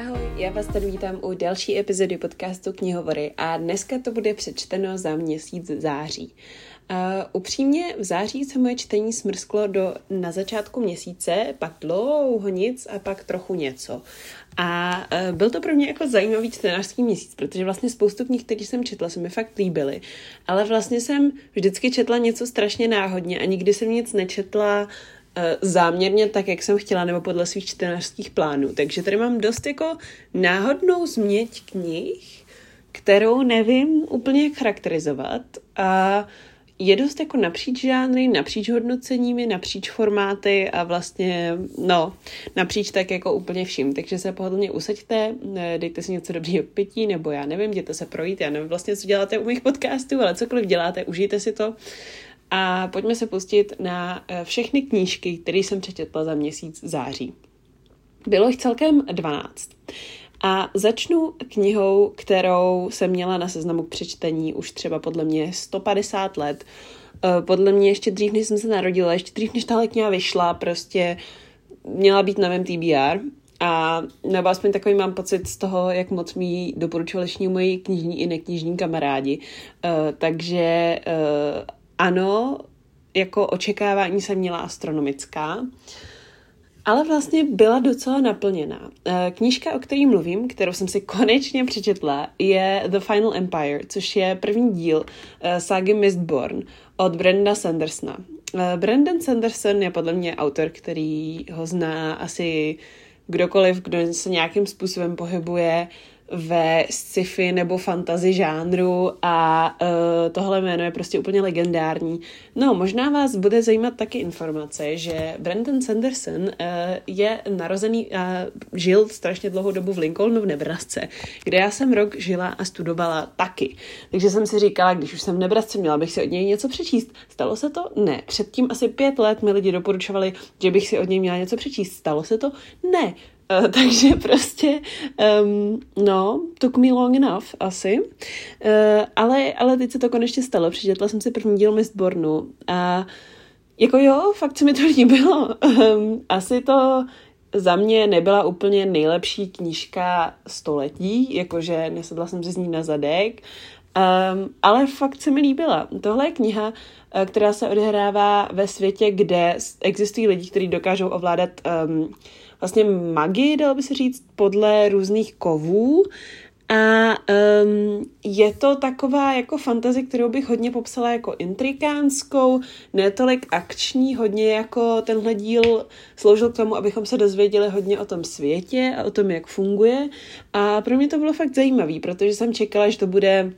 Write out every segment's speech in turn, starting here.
Ahoj, já vás tady vítám u další epizody podcastu Knihovory a dneska to bude přečteno za měsíc září. Uh, upřímně v září se moje čtení smrsklo do na začátku měsíce, pak dlouho nic a pak trochu něco. A uh, byl to pro mě jako zajímavý čtenářský měsíc, protože vlastně spoustu knih, které jsem četla, se mi fakt líbily, ale vlastně jsem vždycky četla něco strašně náhodně a nikdy jsem nic nečetla Eh, záměrně tak, jak jsem chtěla, nebo podle svých čtenářských plánů. Takže tady mám dost jako náhodnou změť knih, kterou nevím úplně jak charakterizovat a je dost jako napříč žánry, napříč hodnoceními, napříč formáty a vlastně, no, napříč tak jako úplně vším. Takže se pohodlně usaďte, eh, dejte si něco dobrého pití, nebo já nevím, jděte se projít, já nevím vlastně, co děláte u mých podcastů, ale cokoliv děláte, užijte si to a pojďme se pustit na eh, všechny knížky, které jsem přečetla za měsíc září. Bylo jich celkem 12. A začnu knihou, kterou jsem měla na seznamu k přečtení už třeba podle mě 150 let. Eh, podle mě ještě dřív, než jsem se narodila, ještě dřív, než tahle kniha vyšla, prostě měla být na mém TBR. A nebo aspoň takový mám pocit z toho, jak moc mi doporučovali moji knižní i neknižní kamarádi. Uh, takže uh, ano, jako očekávání jsem měla astronomická, ale vlastně byla docela naplněná. Eh, knížka, o které mluvím, kterou jsem si konečně přečetla, je The Final Empire, což je první díl uh, ságy Mistborn od Brenda Sandersona. Uh, Brandon Sanderson je podle mě autor, který ho zná asi kdokoliv, kdo se nějakým způsobem pohybuje ve sci-fi nebo fantasy žánru a uh, tohle jméno je prostě úplně legendární. No, možná vás bude zajímat taky informace, že Brandon Sanderson uh, je narozený a uh, žil strašně dlouhou dobu v Lincolnu v Nebrasce, kde já jsem rok žila a studovala taky. Takže jsem si říkala, když už jsem v Nebrasce, měla bych si od něj něco přečíst. Stalo se to? Ne. Předtím asi pět let mi lidi doporučovali, že bych si od něj měla něco přečíst. Stalo se to? Ne. Uh, takže prostě, um, no, took me long enough asi. Uh, ale, ale teď se to konečně stalo. Přečetla jsem si první díl Mistbornu a jako jo, fakt se mi to líbilo. Um, asi to za mě nebyla úplně nejlepší knížka století, jakože nesedla jsem si z ní na zadek, um, ale fakt se mi líbila. Tohle je kniha, která se odehrává ve světě, kde existují lidi, kteří dokážou ovládat um, vlastně magii, dalo by se říct, podle různých kovů. A um, je to taková jako fantazie, kterou bych hodně popsala jako intrikánskou, ne tolik akční, hodně jako tenhle díl sloužil k tomu, abychom se dozvěděli hodně o tom světě a o tom, jak funguje. A pro mě to bylo fakt zajímavé, protože jsem čekala, že to bude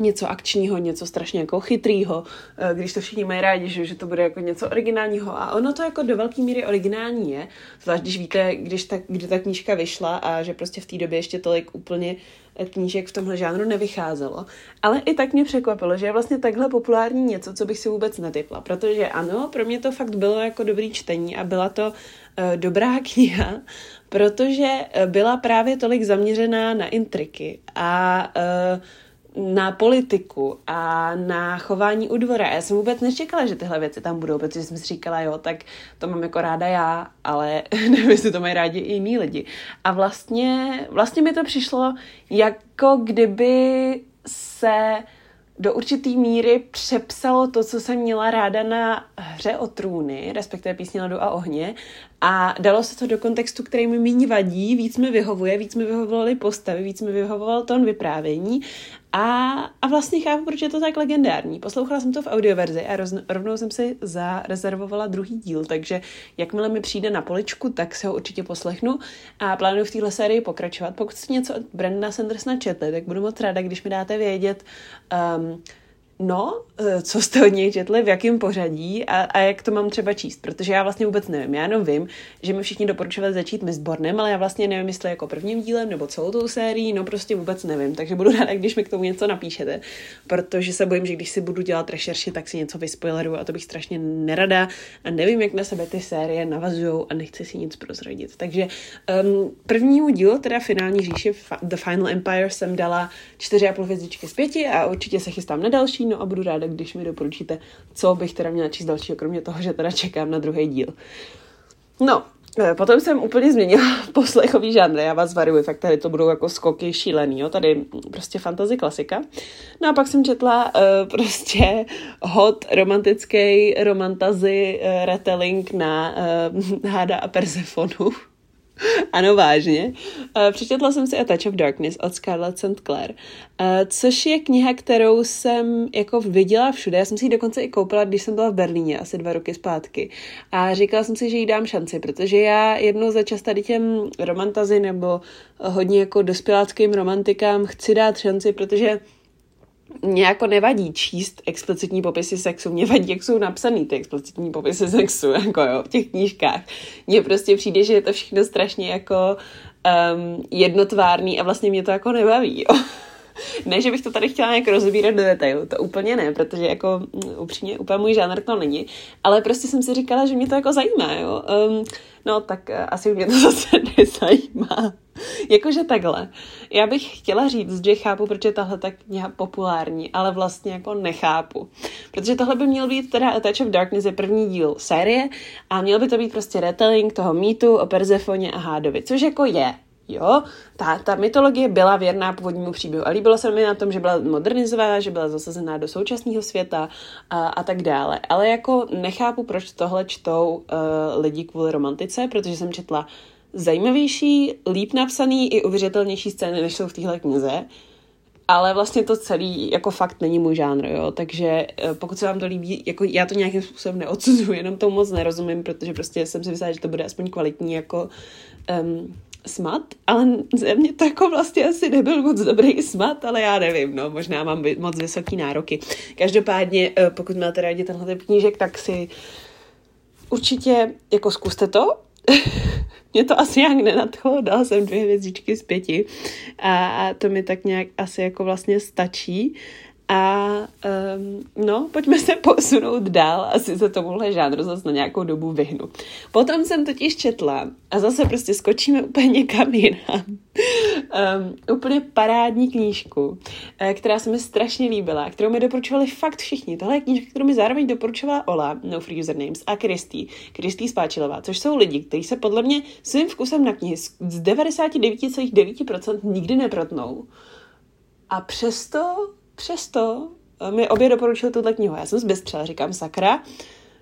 něco akčního, něco strašně jako chytrýho, eh, když to všichni mají rádi, že, že to bude jako něco originálního a ono to jako do velké míry originální je, zvlášť když víte, když ta, kdy ta knížka vyšla a že prostě v té době ještě tolik úplně eh, knížek v tomhle žánru nevycházelo. Ale i tak mě překvapilo, že je vlastně takhle populární něco, co bych si vůbec netypla, protože ano, pro mě to fakt bylo jako dobrý čtení a byla to uh, dobrá kniha, protože byla právě tolik zaměřená na intriky a uh, na politiku a na chování u dvora. Já jsem vůbec nečekala, že tyhle věci tam budou, protože jsem si říkala, jo, tak to mám jako ráda já, ale nevím, jestli to mají rádi i jiní lidi. A vlastně, vlastně mi to přišlo, jako kdyby se do určitý míry přepsalo to, co jsem měla ráda na hře o trůny, respektive písně Ledu a ohně, a dalo se to do kontextu, který mi méně vadí, víc mi vyhovuje, víc mi vyhovovaly postavy, víc mi vyhovoval tón vyprávění a, a vlastně chápu, proč je to tak legendární. Poslouchala jsem to v audioverzi a roz, rovnou jsem si zarezervovala druhý díl, takže jakmile mi přijde na poličku, tak se ho určitě poslechnu a plánuju v téhle sérii pokračovat. Pokud jste něco od Brandona Sandersona četli, tak budu moc ráda, když mi dáte vědět, um, no, eh, co jste od něj četli, v jakém pořadí a, a jak to mám třeba číst, protože já vlastně vůbec nevím. Já jenom vím, že mi všichni doporučovali začít Mistbornem, ale já vlastně nevím, jestli jako prvním dílem nebo celou tou sérií, no prostě vůbec nevím. Takže budu ráda, když mi k tomu něco napíšete, protože se bojím, že když si budu dělat rešerši, tak si něco vyspoileru a to bych strašně nerada a nevím, jak na sebe ty série navazují a nechci si nic prozradit. Takže um, prvnímu dílu, teda finální říši The Final Empire, jsem dala 4,5 hvězdičky z 5 a určitě se chystám na další no a budu ráda, když mi doporučíte, co bych teda měla číst dalšího, kromě toho, že teda čekám na druhý díl. No, Eh, potom jsem úplně změnila poslechový žánr, já vás varuji, fakt tady to budou jako skoky šílený, jo, tady prostě fantasy klasika. No a pak jsem četla uh, prostě hot romantický romantazy uh, retelling na uh, Háda a Persefonu. Ano, vážně. Uh, přečetla jsem si A Touch of Darkness od Scarlett St. Clair, uh, což je kniha, kterou jsem jako viděla všude. Já jsem si ji dokonce i koupila, když jsem byla v Berlíně asi dva roky zpátky. A říkala jsem si, že jí dám šanci, protože já jednou za čas tady těm romantazy nebo hodně jako dospěláckým romantikám chci dát šanci, protože mě jako nevadí číst explicitní popisy sexu, mě vadí, jak jsou napsaný ty explicitní popisy sexu, jako jo, v těch knížkách. Mně prostě přijde, že je to všechno strašně jako um, jednotvárný a vlastně mě to jako nebaví, jo. ne, že bych to tady chtěla nějak rozbírat do detailu, to úplně ne, protože jako mm, upřímně úplně můj žánr to není, ale prostě jsem si říkala, že mě to jako zajímá, jo. Um, no tak uh, asi mě to zase nezajímá. Jakože takhle. Já bych chtěla říct, že chápu, proč je tahle tak kniha populární, ale vlastně jako nechápu. Protože tohle by měl být teda A Touch of Darkness je první díl série a měl by to být prostě retelling toho mýtu o Perzefoně a Hádovi, což jako je. Jo, ta, ta mytologie byla věrná původnímu příběhu a líbilo se mi na tom, že byla modernizovaná, že byla zasazená do současného světa a, a tak dále. Ale jako nechápu, proč tohle čtou uh, lidi kvůli romantice, protože jsem četla zajímavější, líp napsaný i uvěřitelnější scény, než jsou v téhle knize. Ale vlastně to celý jako fakt není můj žánr, jo. Takže eh, pokud se vám to líbí, jako já to nějakým způsobem neodsuzuji, jenom tomu moc nerozumím, protože prostě jsem si myslela, že to bude aspoň kvalitní jako um, smat, ale ze mě to jako vlastně asi nebyl moc dobrý smat, ale já nevím, no, možná mám moc vysoký nároky. Každopádně, eh, pokud máte rádi tenhle typ knížek, tak si určitě jako zkuste to. mě to asi nějak nenadchlo, dala jsem dvě hvězdičky z pěti a to mi tak nějak asi jako vlastně stačí. A um, no, pojďme se posunout dál, asi se tomuhle žánru zase na nějakou dobu vyhnu. Potom jsem totiž četla a zase prostě skočíme úplně někam jinam. Um, úplně parádní knížku, eh, která se mi strašně líbila, kterou mi doporučovali fakt všichni. Tohle je knížka, kterou mi zároveň doporučovala Ola, No Free Usernames, a Kristý, Kristý Spáčilová, což jsou lidi, kteří se podle mě svým vkusem na knihy z 99,9% nikdy neprotnou. A přesto přesto eh, mi obě doporučili tuhle knihu. Já jsem zbystřela, říkám sakra,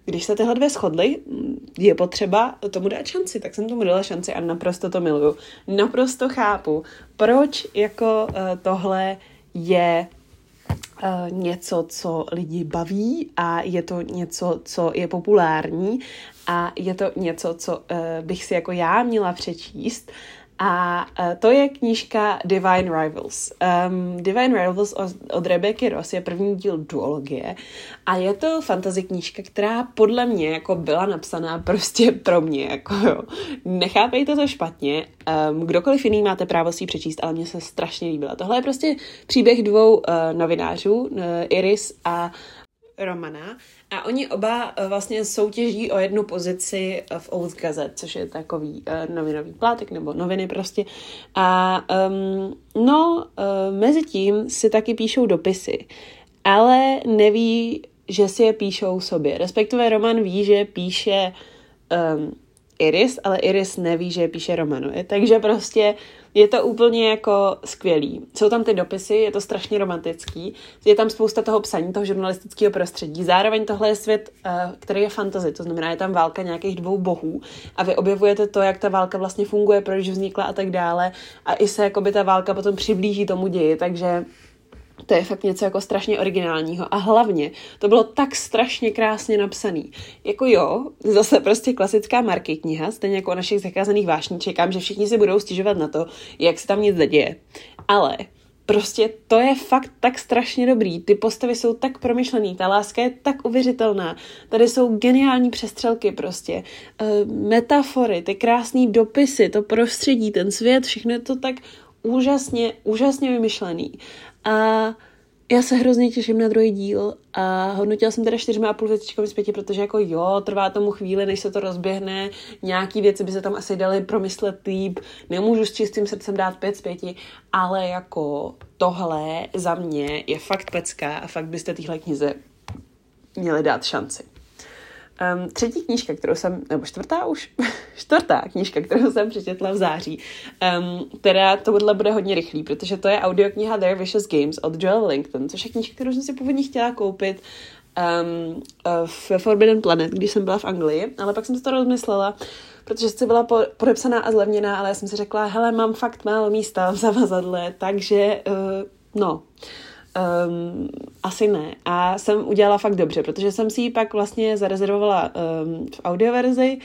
když se tyhle dvě shodly, mm, je potřeba tomu dát šanci, tak jsem tomu dala šanci a naprosto to miluju. Naprosto chápu, proč jako uh, tohle je uh, něco, co lidi baví a je to něco, co je populární a je to něco, co bych si jako já měla přečíst. A uh, to je knížka Divine Rivals. Um, Divine Rivals od, od Rebecca Ross je první díl duologie a je to fantasy knížka, která podle mě jako byla napsaná prostě pro mě, jako jo. Nechápejte to špatně, um, kdokoliv jiný máte právo si ji přečíst, ale mně se strašně líbila. Tohle je prostě příběh dvou uh, novinářů, uh, Iris a Romana a oni oba uh, vlastně soutěží o jednu pozici v Old Gazette, což je takový uh, novinový plátek nebo noviny prostě. A um, no, uh, mezi tím si taky píšou dopisy, ale neví, že si je píšou sobě. Respektive Roman ví, že píše um, Iris, ale Iris neví, že je píše Romanu. Takže prostě je to úplně jako skvělý. Jsou tam ty dopisy, je to strašně romantický, je tam spousta toho psaní, toho žurnalistického prostředí. Zároveň tohle je svět, eh, který je fantasy, to znamená, je tam válka nějakých dvou bohů a vy objevujete to, jak ta válka vlastně funguje, proč vznikla a tak dále a i se jakoby ta válka potom přiblíží tomu ději, takže to je fakt něco jako strašně originálního. A hlavně to bylo tak strašně krásně napsaný. Jako jo, zase prostě klasická marky kniha, stejně jako o našich zakázaných vášní, čekám, že všichni si budou stěžovat na to, jak se tam nic neděje. Ale prostě to je fakt tak strašně dobrý. Ty postavy jsou tak promyšlený, ta láska je tak uvěřitelná. Tady jsou geniální přestřelky prostě. E, metafory, ty krásné dopisy, to prostředí, ten svět, všechno je to tak úžasně, úžasně vymyšlený. A já se hrozně těším na druhý díl a hodnotila jsem teda čtyřmi a půl věcičkami z pěti, protože jako jo, trvá tomu chvíli, než se to rozběhne, nějaký věci by se tam asi dali promyslet líp, nemůžu s čistým srdcem dát pět z pěti, ale jako tohle za mě je fakt pecka a fakt byste téhle knize měli dát šanci. Um, třetí knížka, kterou jsem, nebo čtvrtá už, čtvrtá knížka, kterou jsem přečetla v září, um, která tohle bude hodně rychlý, protože to je audiokniha Their Vicious Games od Joel Langton, což je knížka, kterou jsem si původně chtěla koupit um, v Forbidden Planet, když jsem byla v Anglii, ale pak jsem si to rozmyslela, protože jsi byla po, podepsaná a zlevněná, ale já jsem si řekla, hele, mám fakt málo místa v zavazadle, takže uh, no, Um, asi ne. A jsem udělala fakt dobře, protože jsem si ji pak vlastně zarezervovala um, v audioverzi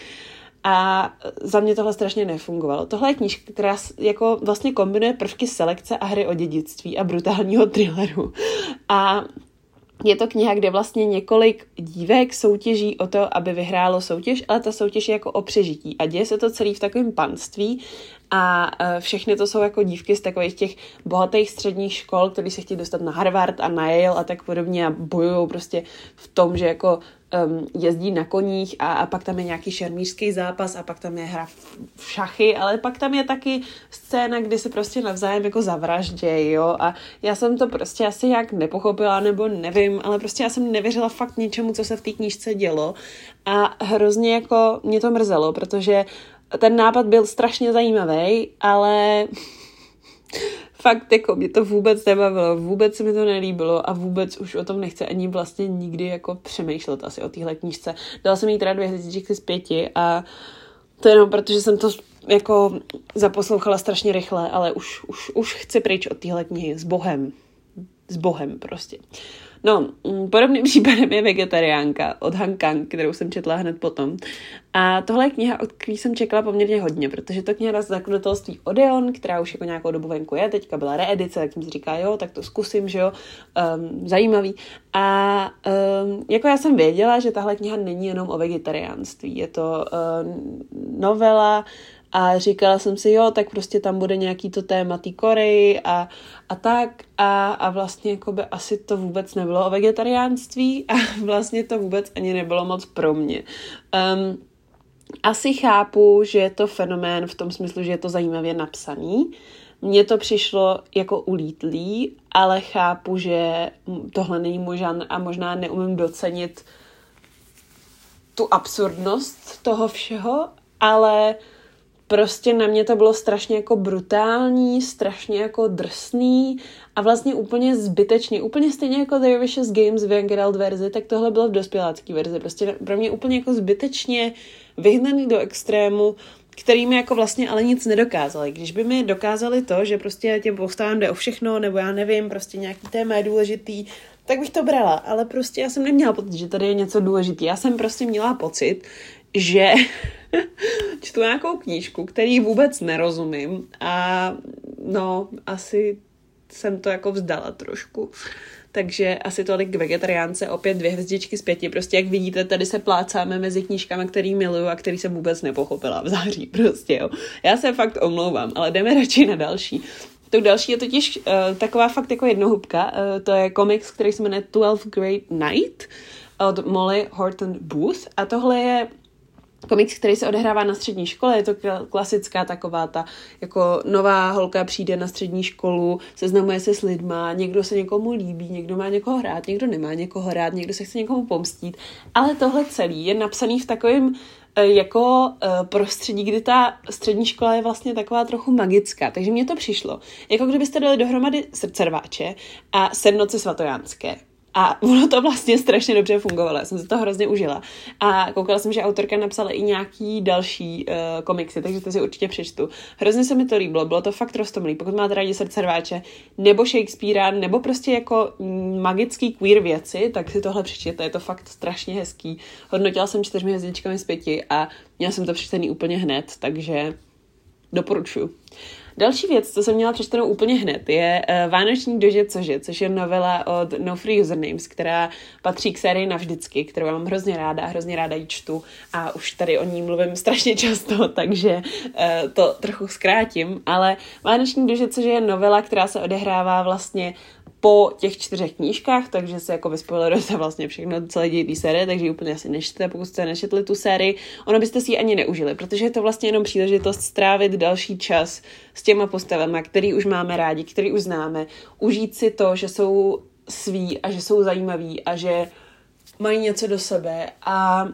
a za mě tohle strašně nefungovalo. Tohle je knížka, která jako vlastně kombinuje prvky selekce a hry o dědictví a brutálního thrilleru. A je to kniha, kde vlastně několik dívek soutěží o to, aby vyhrálo soutěž, ale ta soutěž je jako o přežití. A děje se to celý v takovém panství a e, všechny to jsou jako dívky z takových těch bohatých středních škol, které se chtějí dostat na Harvard a na Yale a tak podobně a bojují prostě v tom, že jako um, jezdí na koních a, a pak tam je nějaký šermířský zápas a pak tam je hra v šachy, ale pak tam je taky scéna, kdy se prostě navzájem jako zavraždějí, jo, a já jsem to prostě asi jak nepochopila, nebo nevím, ale prostě já jsem nevěřila fakt ničemu, co se v té knížce dělo. A hrozně jako mě to mrzelo, protože ten nápad byl strašně zajímavý, ale fakt jako mě to vůbec nebavilo, vůbec se mi to nelíbilo a vůbec už o tom nechce ani vlastně nikdy jako přemýšlet asi o téhle knížce. Dala jsem jí teda dvě hvězdičky z pěti a to jenom protože jsem to jako zaposlouchala strašně rychle, ale už, už, už chci pryč od téhle knihy s Bohem. S Bohem prostě. No, mm, podobným případem je vegetariánka od Han Kang, kterou jsem četla hned potom. A tohle je kniha, od které jsem čekala poměrně hodně, protože to kniha z zakladatelství Odeon, která už jako nějakou dobu venku je, teďka byla reedice, tak jsem si říká, jo, tak to zkusím, že jo, um, zajímavý. A um, jako já jsem věděla, že tahle kniha není jenom o vegetariánství, je to um, novela, a říkala jsem si, jo, tak prostě tam bude nějaký to téma té Koreji a, a tak a, a vlastně jako by asi to vůbec nebylo o vegetariánství a vlastně to vůbec ani nebylo moc pro mě. Um, asi chápu, že je to fenomén v tom smyslu, že je to zajímavě napsaný. Mně to přišlo jako ulítlý, ale chápu, že tohle není můj žánr a možná neumím docenit tu absurdnost toho všeho, ale uh, prostě na mě to bylo strašně jako brutální, strašně jako drsný a vlastně úplně zbytečně, úplně stejně jako The Vicious Games v Young Adult verzi, tak tohle bylo v dospělácké verzi. Prostě pro mě úplně jako zbytečně vyhnaný do extrému, který mi jako vlastně ale nic nedokázali. Když by mi dokázali to, že prostě těm postavám jde o všechno, nebo já nevím, prostě nějaký téma je důležitý, tak bych to brala, ale prostě já jsem neměla pocit, že tady je něco důležitý. Já jsem prostě měla pocit, že čtu nějakou knížku, který vůbec nerozumím a no, asi jsem to jako vzdala trošku. Takže asi tolik k vegetariánce, opět dvě hvězdičky z pěti. Prostě jak vidíte, tady se plácáme mezi knížkami, který miluju a který jsem vůbec nepochopila v září. Prostě jo. Já se fakt omlouvám, ale jdeme radši na další. Tou další je totiž uh, taková fakt jako jednohubka. Uh, to je komiks, který se jmenuje Twelve Great Night od Molly Horton Booth. A tohle je komiks, který se odehrává na střední škole, je to klasická taková ta, jako nová holka přijde na střední školu, seznamuje se s lidma, někdo se někomu líbí, někdo má někoho hrát, někdo nemá někoho hrát, někdo se chce někomu pomstít, ale tohle celý je napsaný v takovém eh, jako eh, prostředí, kdy ta střední škola je vlastně taková trochu magická. Takže mně to přišlo, jako kdybyste dali dohromady srdcerváče a sednoce svatojánské. A ono to vlastně strašně dobře fungovalo, já jsem si to hrozně užila. A koukala jsem, že autorka napsala i nějaký další uh, komiksy, takže to si určitě přečtu. Hrozně se mi to líbilo, bylo to fakt roztomilý. Pokud máte rádi srdce rváče, nebo Shakespearea, nebo prostě jako magický queer věci, tak si tohle přečtěte, je to fakt strašně hezký. Hodnotila jsem čtyřmi hvězdičkami z pěti a měla jsem to přečtený úplně hned, takže doporučuji. Další věc, co jsem měla přečtenou úplně hned, je uh, Vánoční dože cože, což je novela od No Free Usernames, která patří k sérii Navždycky, kterou mám hrozně ráda, hrozně ráda ji čtu a už tady o ní mluvím strašně často, takže uh, to trochu zkrátím, ale Vánoční dože cože je novela, která se odehrává vlastně po těch čtyřech knížkách, takže se jako vyspoilerujete vlastně všechno, celé dějí té série, takže ji úplně asi nečte, pokud jste nečetli tu sérii. Ono byste si ji ani neužili, protože je to vlastně jenom příležitost strávit další čas s těma postavami, který už máme rádi, který už známe, užít si to, že jsou sví a že jsou zajímaví a že mají něco do sebe a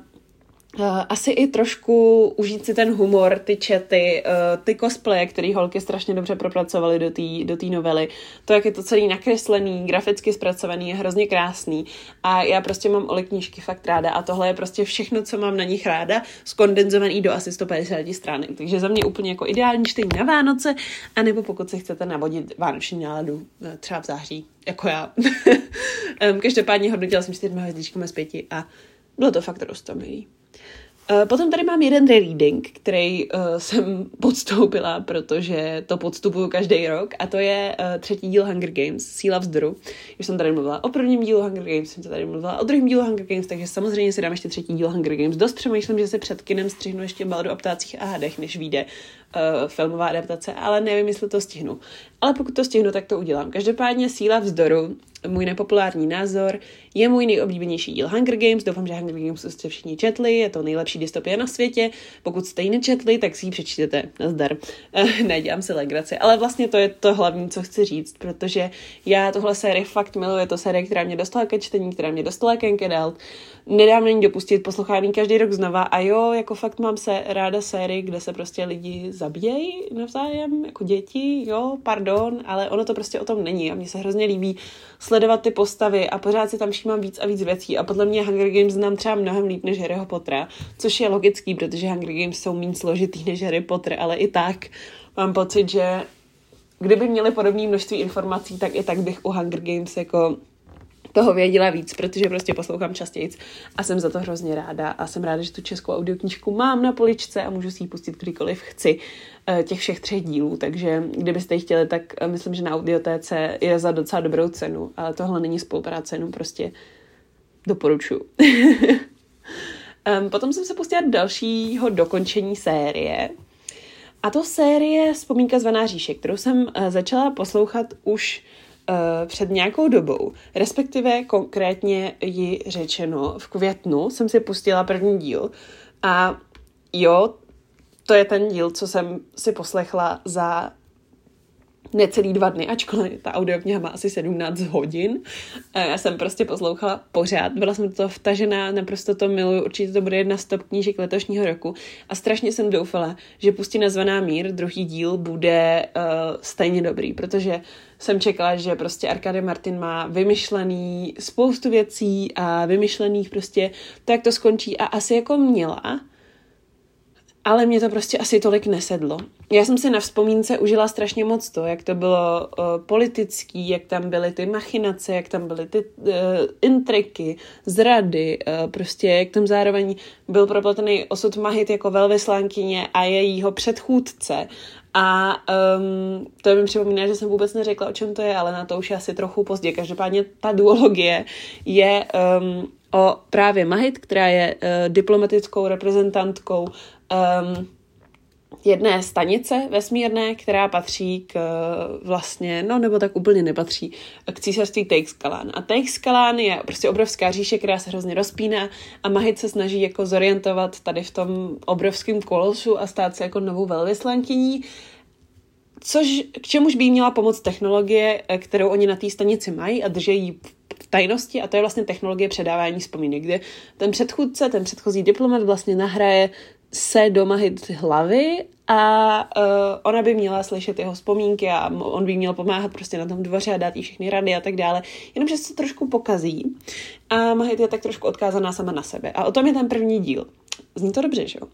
asi i trošku užít si ten humor, ty čety, uh, ty cosplaye, který holky strašně dobře propracovaly do té do tý novely. To, jak je to celý nakreslený, graficky zpracovaný, je hrozně krásný. A já prostě mám Oli knížky fakt ráda a tohle je prostě všechno, co mám na nich ráda, skondenzovaný do asi 150 stránek. Takže za mě úplně jako ideální čtení na Vánoce, anebo pokud si chcete navodit vánoční náladu, eh, třeba v září, jako já. každopádně hodnotila jsem čtyřmi hvězdičkami z pěti a bylo to fakt rostomilý. Eh, potom tady mám jeden rereading, který uh, jsem podstoupila, protože to podstupuju každý rok a to je uh, třetí díl Hunger Games, Síla vzdoru. Už jsem tady mluvila o prvním dílu Hunger Games, jsem tady mluvila o druhém dílu Hunger Games, takže samozřejmě si dám ještě třetí díl Hunger Games. Dost přemýšlím, že se před kinem střihnu ještě baldu o ptácích a hadech, než vyjde uh, filmová adaptace, ale nevím, jestli to stihnu. Ale pokud to stihnu, tak to udělám. Každopádně Síla vzdoru můj nepopulární názor, je můj nejoblíbenější díl Hunger Games. Doufám, že Hunger Games jste všichni četli, je to nejlepší dystopie na světě. Pokud jste ji nečetli, tak si ji přečtěte. Nazdar. ne, dělám si legraci. Ale vlastně to je to hlavní, co chci říct, protože já tohle sérii fakt miluji. Je to série, která mě dostala ke čtení, která mě dostala ke Kedalt. Nedám na ní dopustit poslouchání každý rok znova a jo, jako fakt mám se ráda sérii, kde se prostě lidi zabíjejí navzájem, jako děti, jo, pardon, ale ono to prostě o tom není a mně se hrozně líbí sledovat ty postavy a pořád si tam všímám víc a víc věcí. A podle mě Hunger Games znám třeba mnohem líp než Harryho Pottera, což je logický, protože Hunger Games jsou méně složitý než Harry Potter, ale i tak mám pocit, že kdyby měli podobné množství informací, tak i tak bych u Hunger Games jako toho věděla víc, protože prostě poslouchám častěji a jsem za to hrozně ráda a jsem ráda, že tu českou audioknižku mám na poličce a můžu si ji pustit kdykoliv chci eh, těch všech třech dílů, takže kdybyste ji chtěli, tak eh, myslím, že na audiotéce je za docela dobrou cenu, ale tohle není spolupráce, jenom prostě doporučuji. um, potom jsem se pustila do dalšího dokončení série, a to série Vzpomínka zvaná říše, kterou jsem uh, začala poslouchat už před nějakou dobou, respektive konkrétně ji řečeno v květnu jsem si pustila první díl. A jo, to je ten díl, co jsem si poslechla za necelý dva dny, ačkoliv ta audiokniha má asi 17 hodin. Já jsem prostě poslouchala pořád, byla jsem to vtažená, naprosto to miluju, určitě to bude jedna z top knížek letošního roku. A strašně jsem doufala, že Pustí nazvaná mír, druhý díl, bude uh, stejně dobrý, protože jsem čekala, že prostě Arkady Martin má vymyšlený spoustu věcí a vymyšlených prostě to, jak to skončí. A asi jako měla, ale mě to prostě asi tolik nesedlo. Já jsem si na vzpomínce užila strašně moc to, jak to bylo uh, politický, jak tam byly ty machinace, jak tam byly ty uh, intriky, zrady, uh, prostě jak tam zároveň byl propletený osud Mahit jako velvyslankyně a jejího předchůdce. A um, to mi připomíná, že jsem vůbec neřekla, o čem to je, ale na to už je asi trochu pozdě. Každopádně ta duologie je um, o právě Mahit, která je uh, diplomatickou reprezentantkou um, jedné stanice vesmírné, která patří k vlastně, no nebo tak úplně nepatří, k císařství Teixkalan. A Teixkalan je prostě obrovská říše, která se hrozně rozpíná a Mahit se snaží jako zorientovat tady v tom obrovském kolosu a stát se jako novou velvyslankyní, což, k čemuž by měla pomoct technologie, kterou oni na té stanici mají a drží v tajnosti a to je vlastně technologie předávání vzpomínek, kde ten předchůdce, ten předchozí diplomat vlastně nahraje se domahyt hlavy a uh, ona by měla slyšet jeho vzpomínky a on by měl pomáhat prostě na tom dvoře a dát jí všechny rady a tak dále. Jenomže se to trošku pokazí a Mahit je tak trošku odkázaná sama na sebe. A o tom je ten první díl. Zní to dobře, že jo?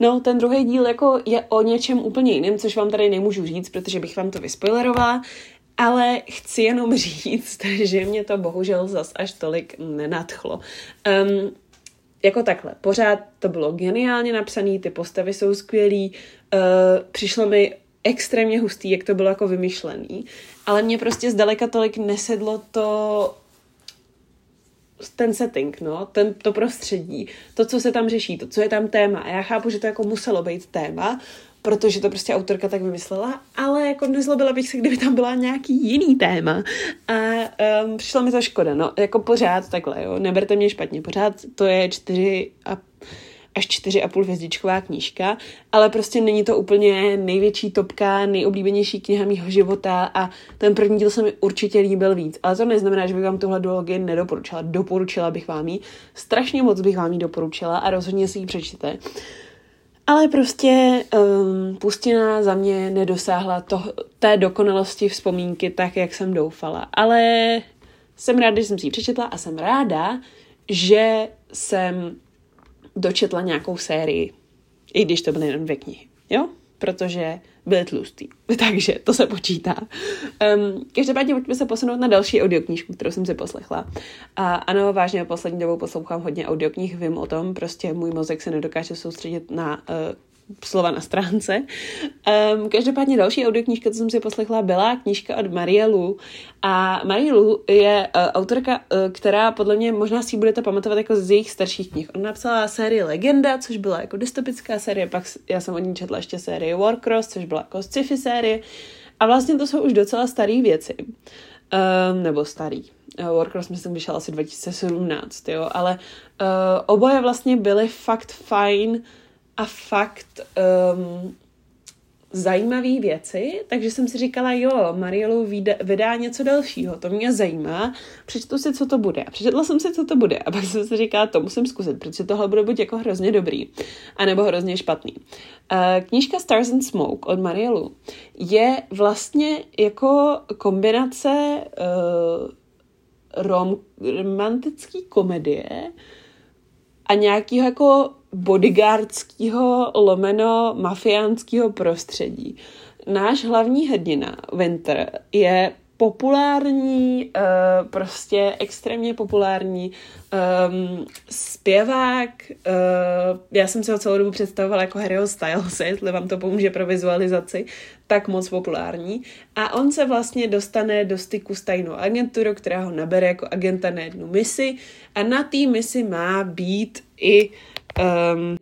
No, ten druhý díl jako je o něčem úplně jiném, což vám tady nemůžu říct, protože bych vám to vyspoilerovala, ale chci jenom říct, že mě to bohužel zas až tolik nenadchlo. Um, jako takhle, pořád to bylo geniálně napsané, ty postavy jsou skvělý, uh, přišlo mi extrémně hustý, jak to bylo jako vymyšlený, ale mě prostě zdaleka tolik nesedlo to ten setting, no, ten, to prostředí, to, co se tam řeší, to, co je tam téma. A já chápu, že to jako muselo být téma, protože to prostě autorka tak vymyslela, ale jako nezlobila bych se, kdyby tam byla nějaký jiný téma. A um, přišla mi to škoda, no, jako pořád takhle, jo, neberte mě špatně, pořád to je čtyři a až 4,5 hvězdičková knížka, ale prostě není to úplně největší topka, nejoblíbenější kniha mého života a ten první díl se mi určitě líbil víc. Ale to neznamená, že bych vám tuhle duologii nedoporučila. Doporučila bych vám ji. Strašně moc bych vám ji doporučila a rozhodně si ji přečtěte. Ale prostě um, pustina za mě nedosáhla to, té dokonalosti vzpomínky tak, jak jsem doufala. Ale jsem ráda, že jsem si ji přečetla a jsem ráda, že jsem dočetla nějakou sérii, i když to byly jen dvě knihy, jo? Protože byly tlustý. Takže to se počítá. Um, každopádně pojďme se posunout na další audioknížku, kterou jsem si poslechla. A ano, vážně poslední dobou poslouchám hodně audioknih, vím o tom, prostě můj mozek se nedokáže soustředit na uh, slova na stránce. Um, každopádně další audioknížka, co jsem si poslechla, byla knížka od Marielu. A Marielu je uh, autorka, uh, která podle mě možná si budete pamatovat jako z jejich starších knih. Ona napsala sérii Legenda, což byla jako dystopická série, pak já jsem od ní četla ještě sérii Warcross, což byla jako sci-fi série. A vlastně to jsou už docela staré věci. Um, nebo starý. Uh, Warcross myslím vyšel asi 2017, jo, ale uh, oboje vlastně byly fakt fajn a fakt um, zajímavé věci, takže jsem si říkala, jo, Marielu vydá něco dalšího, to mě zajímá, přečtu si, co to bude. A přečetla jsem si, co to bude a pak jsem si říkala, to musím zkusit, protože tohle bude buď jako hrozně dobrý, anebo hrozně špatný. Uh, knížka Stars and Smoke od Marielu je vlastně jako kombinace uh, rom, romantický komedie a nějakého jako bodyguardského lomeno mafiánského prostředí. Náš hlavní hrdina, Winter, je populární, uh, prostě extrémně populární um, zpěvák. Uh, já jsem si ho celou dobu představovala jako Harryho Styles, jestli vám to pomůže pro vizualizaci, tak moc populární. A on se vlastně dostane do styku s tajnou agenturou, která ho nabere jako agenta na jednu misi a na té misi má být i um,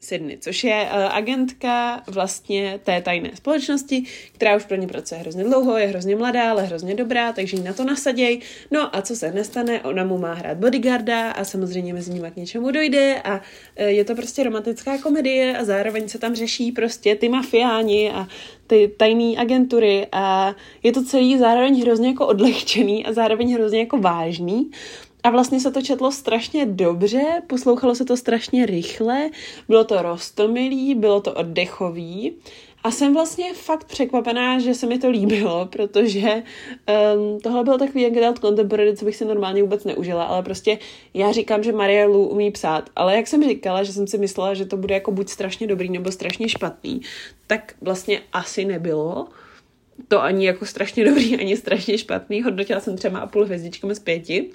Sydney, což je uh, agentka vlastně té tajné společnosti, která už pro ně pracuje hrozně dlouho, je hrozně mladá, ale hrozně dobrá, takže ji na to nasaděj. No a co se nestane, ona mu má hrát bodyguarda a samozřejmě mezi nimi k něčemu dojde a uh, je to prostě romantická komedie a zároveň se tam řeší prostě ty mafiáni a ty tajné agentury a je to celý zároveň hrozně jako odlehčený a zároveň hrozně jako vážný. A vlastně se to četlo strašně dobře, poslouchalo se to strašně rychle, bylo to rostomilý, bylo to oddechový a jsem vlastně fakt překvapená, že se mi to líbilo, protože um, tohle byl takový adult contemporary, co bych si normálně vůbec neužila, ale prostě já říkám, že Maria Lu umí psát, ale jak jsem říkala, že jsem si myslela, že to bude jako buď strašně dobrý nebo strašně špatný, tak vlastně asi nebylo to ani jako strašně dobrý, ani strašně špatný. Hodnotila jsem třeba a půl hvězdičkami z pěti.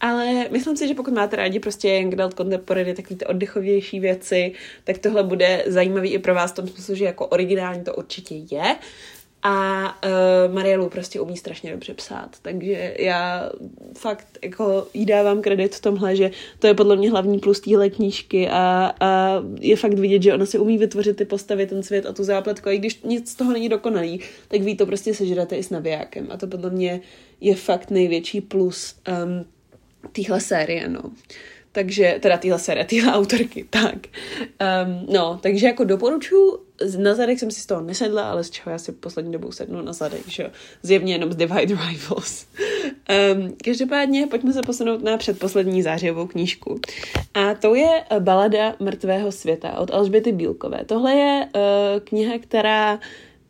Ale myslím si, že pokud máte rádi prostě young contemporary, takový ty oddechovější věci, tak tohle bude zajímavý i pro vás v tom smyslu, že jako originální to určitě je. A uh, Marielu prostě umí strašně dobře psát, takže já fakt jako jí dávám kredit v tomhle, že to je podle mě hlavní plus téhle knížky a, a je fakt vidět, že ona si umí vytvořit ty postavy, ten svět a tu zápletku a i když nic z toho není dokonalý, tak ví to prostě sežrate i s navijákem a to podle mě je fakt největší plus um, téhle série, no. Takže, teda téhle série, téhle autorky, tak. Um, no, takže jako doporučuji, na zadek jsem si z toho nesedla, ale z čeho já si poslední dobou sednu na zadek, že. Zjevně jenom z Divide Rivals. Um, každopádně pojďme se posunout na předposlední zářijovou knížku. A to je Balada mrtvého světa od Alžběty Bílkové. Tohle je uh, kniha, která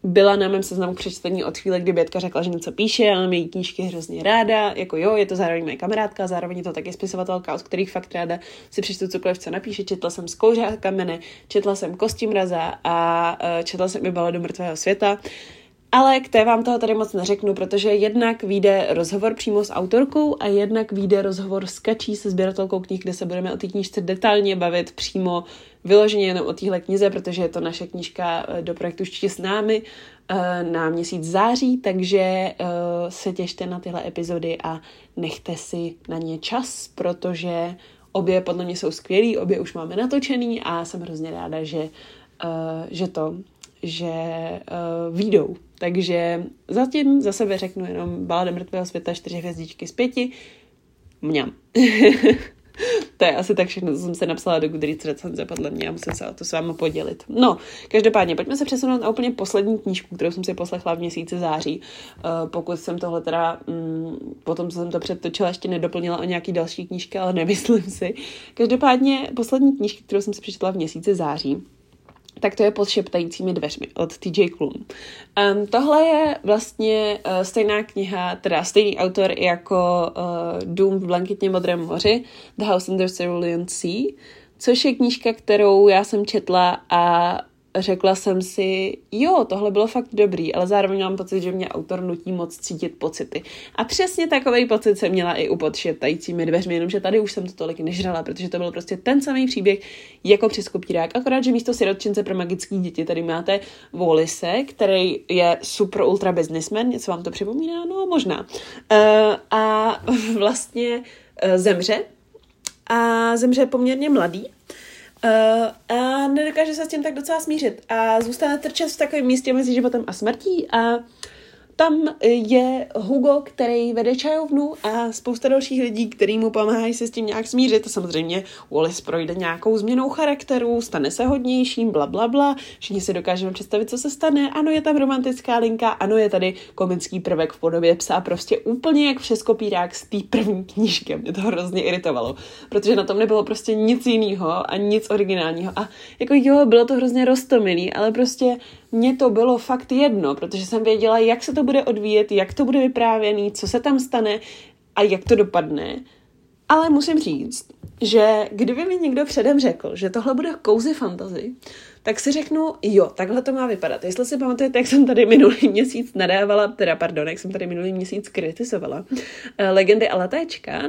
byla na mém seznamu přečtení od chvíle, kdy Bětka řekla, že něco píše, já mám její knížky hrozně ráda, jako jo, je to zároveň moje kamarádka, zároveň je to taky spisovatelka, od kterých fakt ráda si přečtu cokoliv, co napíše. Četla jsem Skouře a kamene, četla jsem Kosti mraza a uh, četla jsem i Baladu mrtvého světa. Ale k té vám toho tady moc neřeknu, protože jednak vyjde rozhovor přímo s autorkou a jednak vyjde rozhovor s Kačí se sběratelkou knih, kde se budeme o té knížce detailně bavit přímo vyloženě jenom o téhle knize, protože je to naše knížka eh, do projektu Určitě s námi eh, na měsíc září, takže eh, se těšte na tyhle epizody a nechte si na ně čas, protože obě podle mě jsou skvělý, obě už máme natočený a jsem hrozně ráda, že, že to, že výjdou. Takže zatím za sebe řeknu jenom Balada mrtvého světa, čtyři hvězdičky z pěti. Mňam. to je asi tak všechno, co jsem se napsala do Goodreads recenze, podle mě, a musím se o to s vámi podělit. No, každopádně, pojďme se přesunout na úplně poslední knížku, kterou jsem si poslechla v měsíci září. Uh, pokud jsem tohle teda, um, potom co jsem to předtočila, ještě nedoplnila o nějaký další knížky, ale nemyslím si. Každopádně, poslední knížka, kterou jsem si přečetla v měsíci září, tak to je pod šeptajícími dveřmi od TJ Klum. Um, tohle je vlastně uh, stejná kniha, teda stejný autor jako uh, Dům v blankitně modrém moři, The House Under Cerulean Sea, což je knížka, kterou já jsem četla a řekla jsem si, jo, tohle bylo fakt dobrý, ale zároveň mám pocit, že mě autor nutí moc cítit pocity. A přesně takový pocit jsem měla i u podšeptajícími dveřmi, jenomže tady už jsem to tolik nežrala, protože to byl prostě ten samý příběh jako přes kopírák. Akorát, že místo sirotčince pro magické děti tady máte Volise, který je super ultra businessman, něco vám to připomíná? No, možná. Uh, a vlastně uh, zemře, a zemře poměrně mladý Uh, a nedokáže se s tím tak docela smířit. A zůstane trčet v takovém místě mezi životem a smrtí a tam je Hugo, který vede čajovnu a spousta dalších lidí, který mu pomáhají se s tím nějak smířit. A samozřejmě Wallis projde nějakou změnou charakteru, stane se hodnějším, bla, bla, bla. Všichni si dokážeme představit, co se stane. Ano, je tam romantická linka, ano, je tady komický prvek v podobě psa, prostě úplně jak přes kopírák z té první knížky. Mě to hrozně iritovalo, protože na tom nebylo prostě nic jiného a nic originálního. A jako jo, bylo to hrozně rostomilý, ale prostě mně to bylo fakt jedno, protože jsem věděla, jak se to bude odvíjet, jak to bude vyprávěný, co se tam stane a jak to dopadne. Ale musím říct, že kdyby mi někdo předem řekl, že tohle bude cozy fantasy, tak si řeknu, jo, takhle to má vypadat. Jestli si pamatujete, jak jsem tady minulý měsíc nadávala, teda pardon, jak jsem tady minulý měsíc kritizovala uh, legendy a letéčka,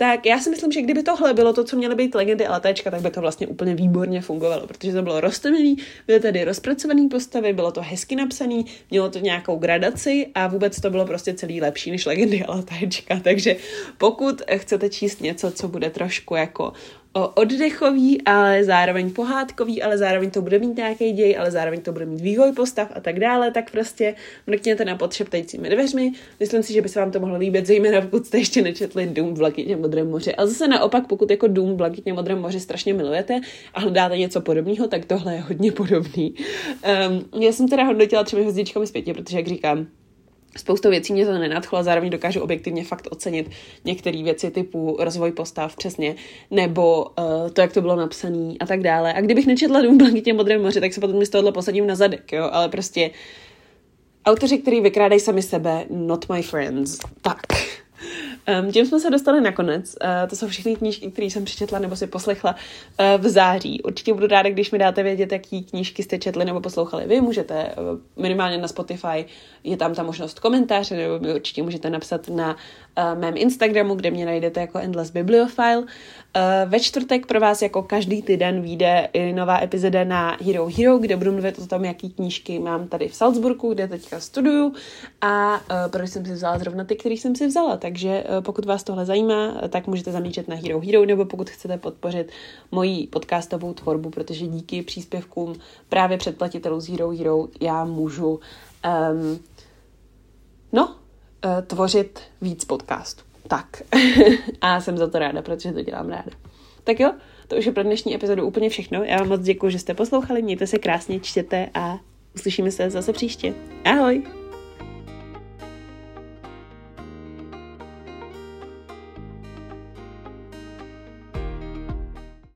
tak já si myslím, že kdyby tohle bylo to, co měly být legendy a latéčka, tak by to vlastně úplně výborně fungovalo, protože to bylo roztomilý, byly tady rozpracované postavy, bylo to hezky napsané, mělo to nějakou gradaci a vůbec to bylo prostě celý lepší než legendy a latéčka. Takže pokud chcete číst něco, co bude trošku jako oddechový, ale zároveň pohádkový, ale zároveň to bude mít nějaký děj, ale zároveň to bude mít vývoj postav a tak dále, tak prostě mrkněte na podšeptajícími dveřmi. Myslím si, že by se vám to mohlo líbit, zejména pokud jste ještě nečetli Dům v Blakitně modrém moři. A zase naopak, pokud jako Dům v Blakitně modrém moři strašně milujete a hledáte něco podobného, tak tohle je hodně podobný. Um, já jsem teda hodnotila třemi hvězdičkami zpětě, protože, jak říkám, Spoustu věcí mě to nenadchlo a zároveň dokážu objektivně fakt ocenit některé věci typu rozvoj postav přesně, nebo uh, to, jak to bylo napsané a tak dále. A kdybych nečetla Dům Blankitě modré moře, tak se potom mi z tohohle posadím na zadek, jo, ale prostě autoři, který vykrádají sami sebe, not my friends. Tak. Um, tím jsme se dostali nakonec. Uh, to jsou všechny knížky, které jsem přečetla nebo si poslechla uh, v září. Určitě budu ráda, když mi dáte vědět, jaký knížky jste četli nebo poslouchali vy. Můžete uh, minimálně na Spotify, je tam ta možnost komentáře, nebo mi určitě můžete napsat na uh, mém Instagramu, kde mě najdete jako Endless Bibliophile. Uh, ve čtvrtek pro vás jako každý týden vyjde nová epizoda na Hero Hero, kde budu mluvit o tom, jaký knížky mám tady v Salzburgu, kde teďka studuju a uh, proč jsem si vzala zrovna ty, které jsem si vzala. Takže pokud vás tohle zajímá, tak můžete zamíčet na Hero Hero, nebo pokud chcete podpořit moji podcastovou tvorbu, protože díky příspěvkům právě předplatitelů z Hero Hero já můžu um, no, uh, tvořit víc podcastů. Tak. a jsem za to ráda, protože to dělám ráda. Tak jo, to už je pro dnešní epizodu úplně všechno. Já vám moc děkuji, že jste poslouchali, mějte se krásně, čtěte a uslyšíme se zase příště. Ahoj!